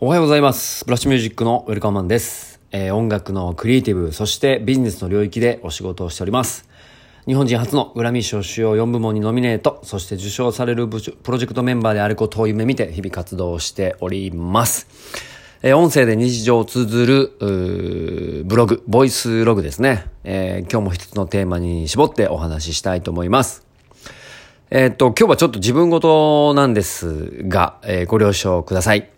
おはようございます。ブラッシュミュージックのウェルカムマンです。えー音楽のクリエイティブ、そしてビジネスの領域でお仕事をしております。日本人初のグラミー賞主要4部門にノミネート、そして受賞されるプロジェクトメンバーであることを夢見て日々活動しております。えー音声で日常を綴るブログ、ボイスログですね。えー今日も一つのテーマに絞ってお話ししたいと思います。えっと、今日はちょっと自分事なんですが、えーご了承ください。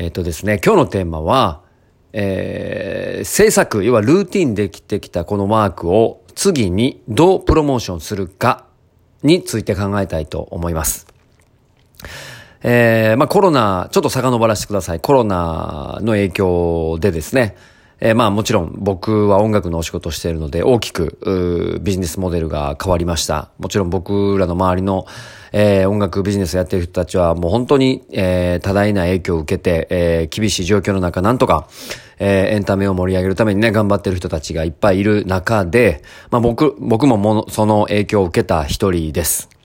えっ、とですね、今日のテーマは、えー制作、要はルーティンできてきたこのワークを次にどうプロモーションするかについて考えたいと思います。えーまあコロナ、ちょっと遡らせてください。コロナの影響でですね、えーまあもちろん僕は音楽のお仕事をしているので大きくビジネスモデルが変わりました。もちろん僕らの周りの、えー音楽ビジネスやっている人たちはもう本当に、えー多大な影響を受けて、えー厳しい状況の中なんとか、えーエンタメを盛り上げるためにね、頑張っている人たちがいっぱいいる中で、まあ僕、僕ももその影響を受けた一人です。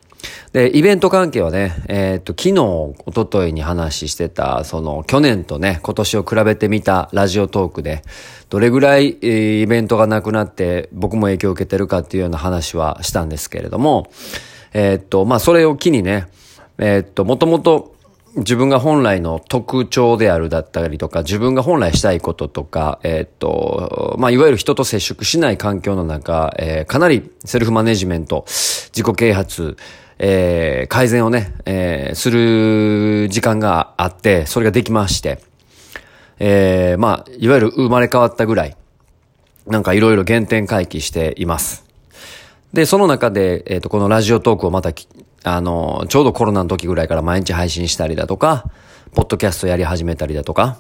で、イベント関係はね、えーっと、昨日、一昨日に話してた、その、去年とね、今年を比べてみたラジオトークで、どれぐらい、えーイベントがなくなって、僕も影響を受けてるかっていうような話はしたんですけれども、えーっと、まあ、それを機にね、えっと、もともと、自分が本来の特徴であるだったりとか、自分が本来したいこととか、えーっと、まあ、いわゆる人と接触しない環境の中、えーかなりセルフマネジメント、自己啓発、えー改善をね、えーする時間があって、それができまして、えーまあ、いわゆる生まれ変わったぐらい、なんかいろいろ原点回帰しています。で、その中で、えっ、と、このラジオトークをまた、あの、ちょうどコロナの時ぐらいから毎日配信したりだとか、ポッドキャストやり始めたりだとか、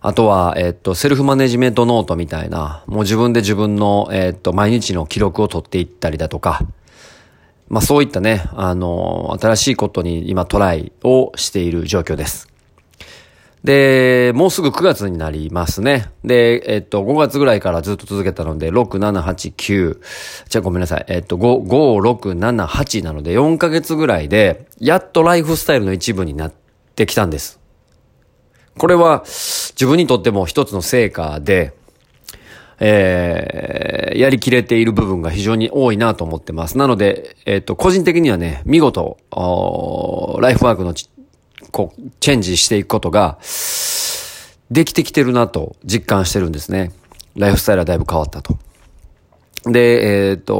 あとは、えっ、と、セルフマネジメントノートみたいな、もう自分で自分の、えっ、と、毎日の記録を取っていったりだとか、まあそういったね、あの、新しいことに今トライをしている状況です。で、もうすぐ9月になりますね。で、えっと、5月ぐらいからずっと続けたので、6、7、8、9、じゃあごめんなさい。えっと、5、5、6、7、8なので、4ヶ月ぐらいで、やっとライフスタイルの一部になってきたんです。これは、自分にとっても一つの成果で、えーやりきれている部分が非常に多いなと思ってます。なので、えっ、と、個人的にはね、見事、ライフワークのこう、チェンジしていくことが、できてきてるなと実感してるんですね。ライフスタイルはだいぶ変わったと。で、えっ、と、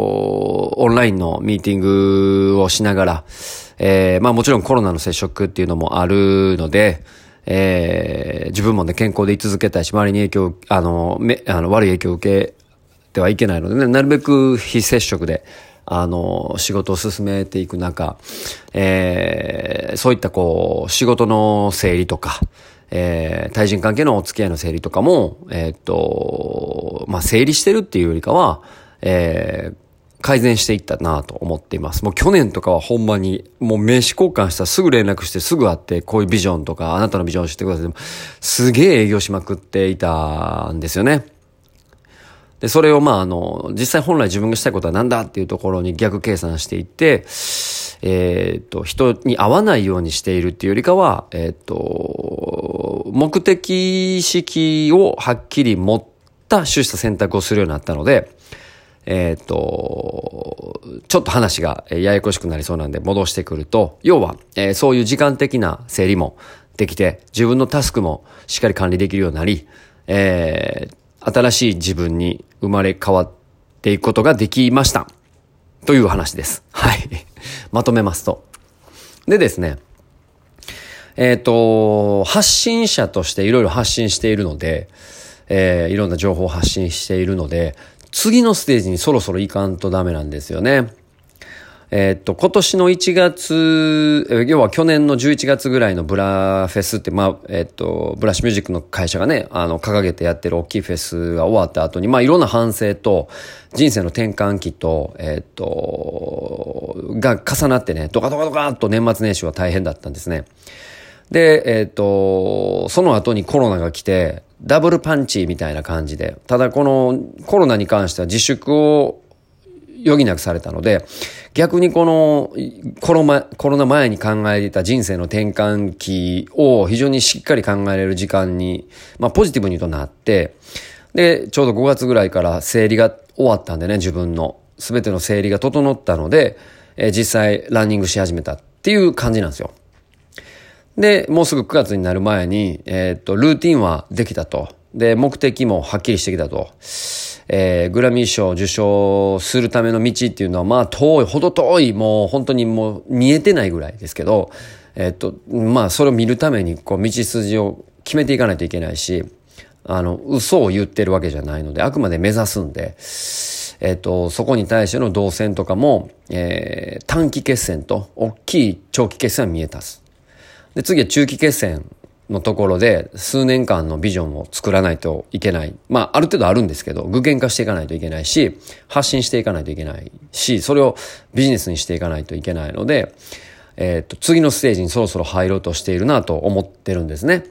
オンラインのミーティングをしながら、えーまあもちろんコロナの接触っていうのもあるので、えー自分もね、健康で居続けたいし、周りに影響、あの、め、あの、悪い影響を受けてはいけないのでね、なるべく非接触で、あの、仕事を進めていく中、えーそういったこう、仕事の整理とか、えー対人関係のお付き合いの整理とかも、えーっと、まあ、整理してるっていうよりかは、えー改善していったなと思っています。もう去年とかはほんまに、もう名刺交換したらすぐ連絡してすぐ会って、こういうビジョンとか、あなたのビジョンを知ってください。すげえ営業しまくっていたんですよね。で、それをまああの、実際本来自分がしたいことは何だっていうところに逆計算していって、えーっと、人に会わないようにしているっていうよりかは、えーっと、目的意識をはっきり持った取捨選択をするようになったので、えーっと、ちょっと話がややこしくなりそうなんで戻してくると、要は、えーそういう時間的な整理もできて、自分のタスクもしっかり管理できるようになり、えー新しい自分に生まれ変わっていくことができました。という話です。はい。まとめますと。でですね、えっ、と、発信者としていろいろ発信しているので、えーいろんな情報を発信しているので、次のステージにそろそろ行かんとダメなんですよね。えっと、今年の1月、要は去年の11月ぐらいのブラフェスって、まあ、えっと、ブラッシュミュージックの会社がね、あの、掲げてやってる大きいフェスが終わった後に、まあ、いろんな反省と、人生の転換期と、えっと、が重なってね、ドカドカドカっと年末年始は大変だったんですね。で、えっ、と、その後にコロナが来て、ダブルパンチみたいな感じで、ただこのコロナに関しては自粛を余儀なくされたので、逆にこのコロナコロナ前に考えていた人生の転換期を非常にしっかり考えれる時間に、まあポジティブにとなって、で、ちょうど5月ぐらいから整理が終わったんでね、自分の。すべての整理が整ったので、え、実際ランニングし始めたっていう感じなんですよ。で、もうすぐ9月になる前に、えー、っと、ルーティンはできたと。で、目的もはっきりしてきたと。えー、グラミー賞受賞するための道っていうのは、まあ遠い、ほど遠い、もう本当にもう見えてないぐらいですけど、えー、っと、まあそれを見るために、こう、道筋を決めていかないといけないし、あの、嘘を言ってるわけじゃないので、あくまで目指すんで、えっ、と、そこに対しての動線とかも、えー、短期決戦と大きい長期決戦は見えたす。で、次は中期決戦のところで数年間のビジョンを作らないといけない。まあ、ある程度あるんですけど、具現化していかないといけないし、発信していかないといけないし、それをビジネスにしていかないといけないので、えっ、と、次のステージにそろそろ入ろうとしているなと思ってるんですね。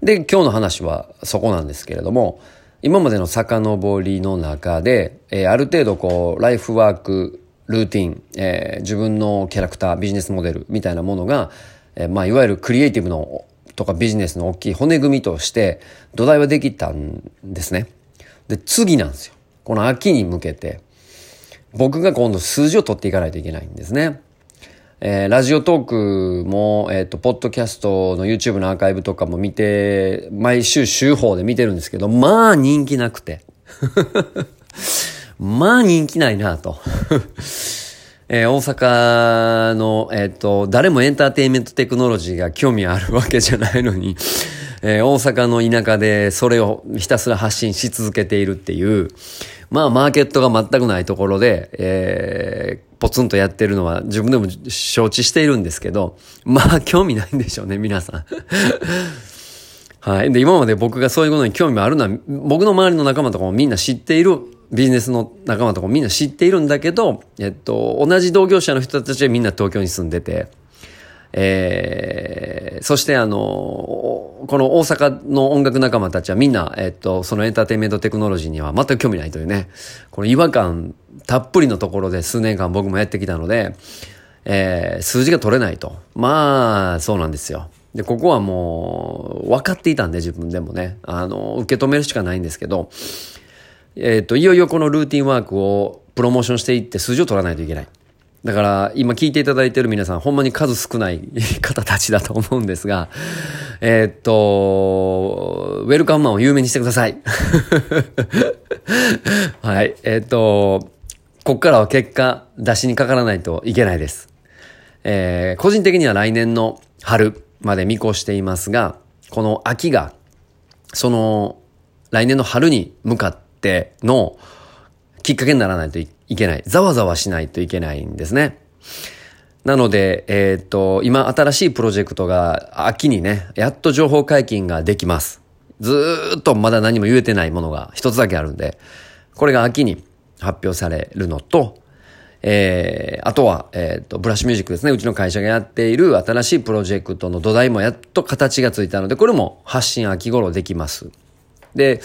で、今日の話はそこなんですけれども、今までの遡りの中で、えー、ある程度こう、ライフワーク、ルーティン、えー、自分のキャラクター、ビジネスモデルみたいなものが、えー、まあ、いわゆるクリエイティブのとかビジネスの大きい骨組みとして土台はできたんですね。で、次なんですよ。この秋に向けて、僕が今度数字を取っていかないといけないんですね。えー、ラジオトークも、えっ、ー、と、ポッドキャストの YouTube のアーカイブとかも見て、毎週週報で見てるんですけど、まあ人気なくて。まあ人気ないなと。えー、大阪の、えっ、ー、と、誰もエンターテインメントテクノロジーが興味あるわけじゃないのに、えー、大阪の田舎でそれをひたすら発信し続けているっていう、まあマーケットが全くないところで、えー、ポツンとやってるのは自分でも承知しているんですけど、まあ興味ないんでしょうね、皆さん。はい。で、今まで僕がそういうことに興味あるのは、僕の周りの仲間とかもみんな知っている、ビジネスの仲間とかみんな知っているんだけど、えっと、同じ同業者の人たちはみんな東京に住んでて、えー、そしてあの、この大阪の音楽仲間たちはみんな、えっと、そのエンターテインメントテクノロジーには全く興味ないというね、この違和感たっぷりのところで数年間僕もやってきたので、えー、数字が取れないと。まあ、そうなんですよ。で、ここはもう、分かっていたんで自分でもね、あの、受け止めるしかないんですけど、えっ、と、いよいよこのルーティンワークをプロモーションしていって数字を取らないといけない。だから今聞いていただいている皆さんほんまに数少ない 方たちだと思うんですが、えー、っと、ウェルカムマンを有名にしてください。はい。えー、っと、こっからは結果出しにかからないといけないです。えー、個人的には来年の春まで見越していますが、この秋が、その来年の春に向かってのきっかけにならないといけない。ざわざわしないといけないんですね。なので、えー、っと、今新しいプロジェクトが秋にね、やっと情報解禁ができます。ずーっとまだ何も言えてないものが一つだけあるんで、これが秋に発表されるのと、えー、あとは、えっ、と、ブラッシュミュージックですね。うちの会社がやっている新しいプロジェクトの土台もやっと形がついたので、これも発信秋頃できます。で、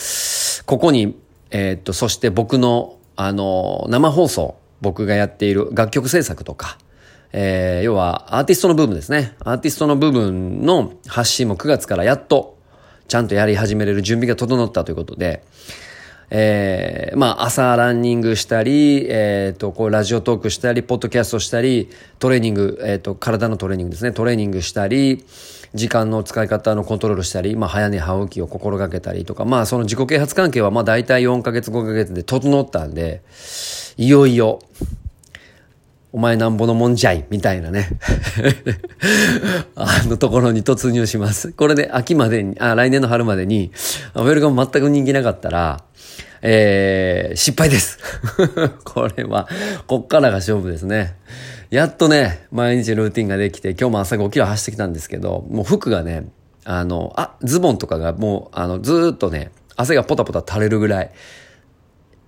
ここに、えっ、と、そして僕のあの、生放送、僕がやっている楽曲制作とか、えー、要はアーティストの部分ですね。アーティストの部分の発信も9月からやっとちゃんとやり始めれる準備が整ったということで、えー、まあ朝ランニングしたり、えっ、ー、と、こうラジオトークしたり、ポッドキャストしたり、トレーニング、えっ、ー、と、体のトレーニングですね。トレーニングしたり、時間の使い方のコントロールしたり、まあ、早寝早起きを心がけたりとか、まあ、その自己啓発関係は、まあ、大体4ヶ月、5ヶ月で整ったんで、いよいよ、お前なんぼのもんじゃいみたいなね あのところに突入します。これで秋までに、あ、来年の春までに、ウェルカム全く人気なかったら、えー、失敗です これは、こっからが勝負ですね。やっとね、毎日ルーティンができて、今日も朝5キロ走ってきたんですけど、もう服がね、あの、あ、ズボンとかがもう、あの、ずっとね、汗がポタポタ垂れるぐらい、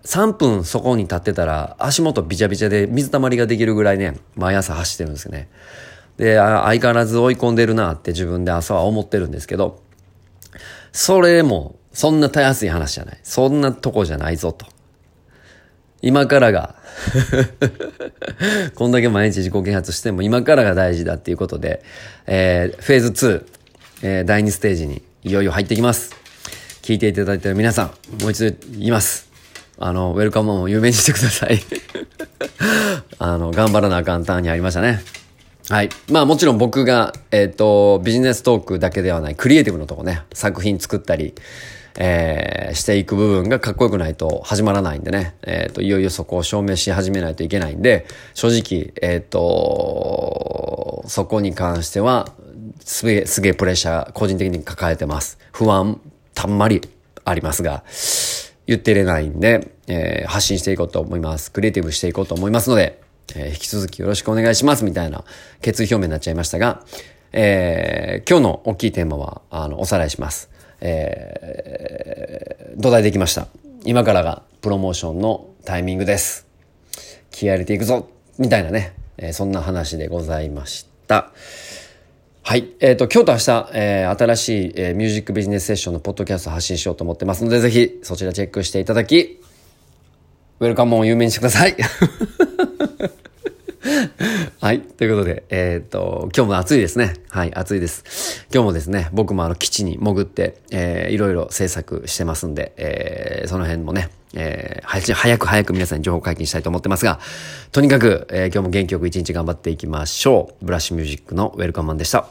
3分そこに立ってたら足元びちゃびちゃで水たまりができるぐらいね、毎朝走ってるんですよね。で、相変わらず追い込んでるなって自分で朝は思ってるんですけど、それも、そんなたやすい話じゃない。そんなとこじゃないぞと。今からが こんだけ毎日自己啓発しても今からが大事だっていうことで、えー、フェーズ2、えー、第2ステージにいよいよ入ってきます。聞いていただいている皆さん、もう一度言います。あの、ウェルカムを有名にしてください あの、頑張らなあかんターンにありましたね。はい。まあもちろん僕が、えっ、ー、と、ビジネストークだけではない、クリエイティブのとこね、作品作ったり、えー、していく部分がかっこよくないと始まらないんでね、えっ、ー、と、いよいよそこを証明し始めないといけないんで、正直、えっ、ー、と、そこに関しては、すげえ、すげえプレッシャー、個人的に抱えてます。不安、たんまりありますが、言ってれないんで、えー、発信していこうと思います。クリエイティブしていこうと思いますので、えー、引き続きよろしくお願いしますみたいな決意表明になっちゃいましたが、えー、今日の大きいテーマは、あの、おさらいします。えー、土台できました。今からがプロモーションのタイミングです。気合入れていくぞみたいなね、えー、そんな話でございました。はい。えっ、ー、と、今日と明日、えー、新しい、えー、ミュージックビジネスセッションのポッドキャスト発信しようと思ってますので、ぜひそちらチェックしていただき、ウェルカムを有名にしてください。はい。ということで、えっ、と、今日も暑いですね。はい、暑いです。今日もですね、僕もあの基地に潜って、えー、いろいろ制作してますんで、えー、その辺もね、えー、早く早く皆さんに情報解禁したいと思ってますが、とにかく、えー、今日も元気よく一日頑張っていきましょう。ブラッシュミュージックのウェルカムマンでした。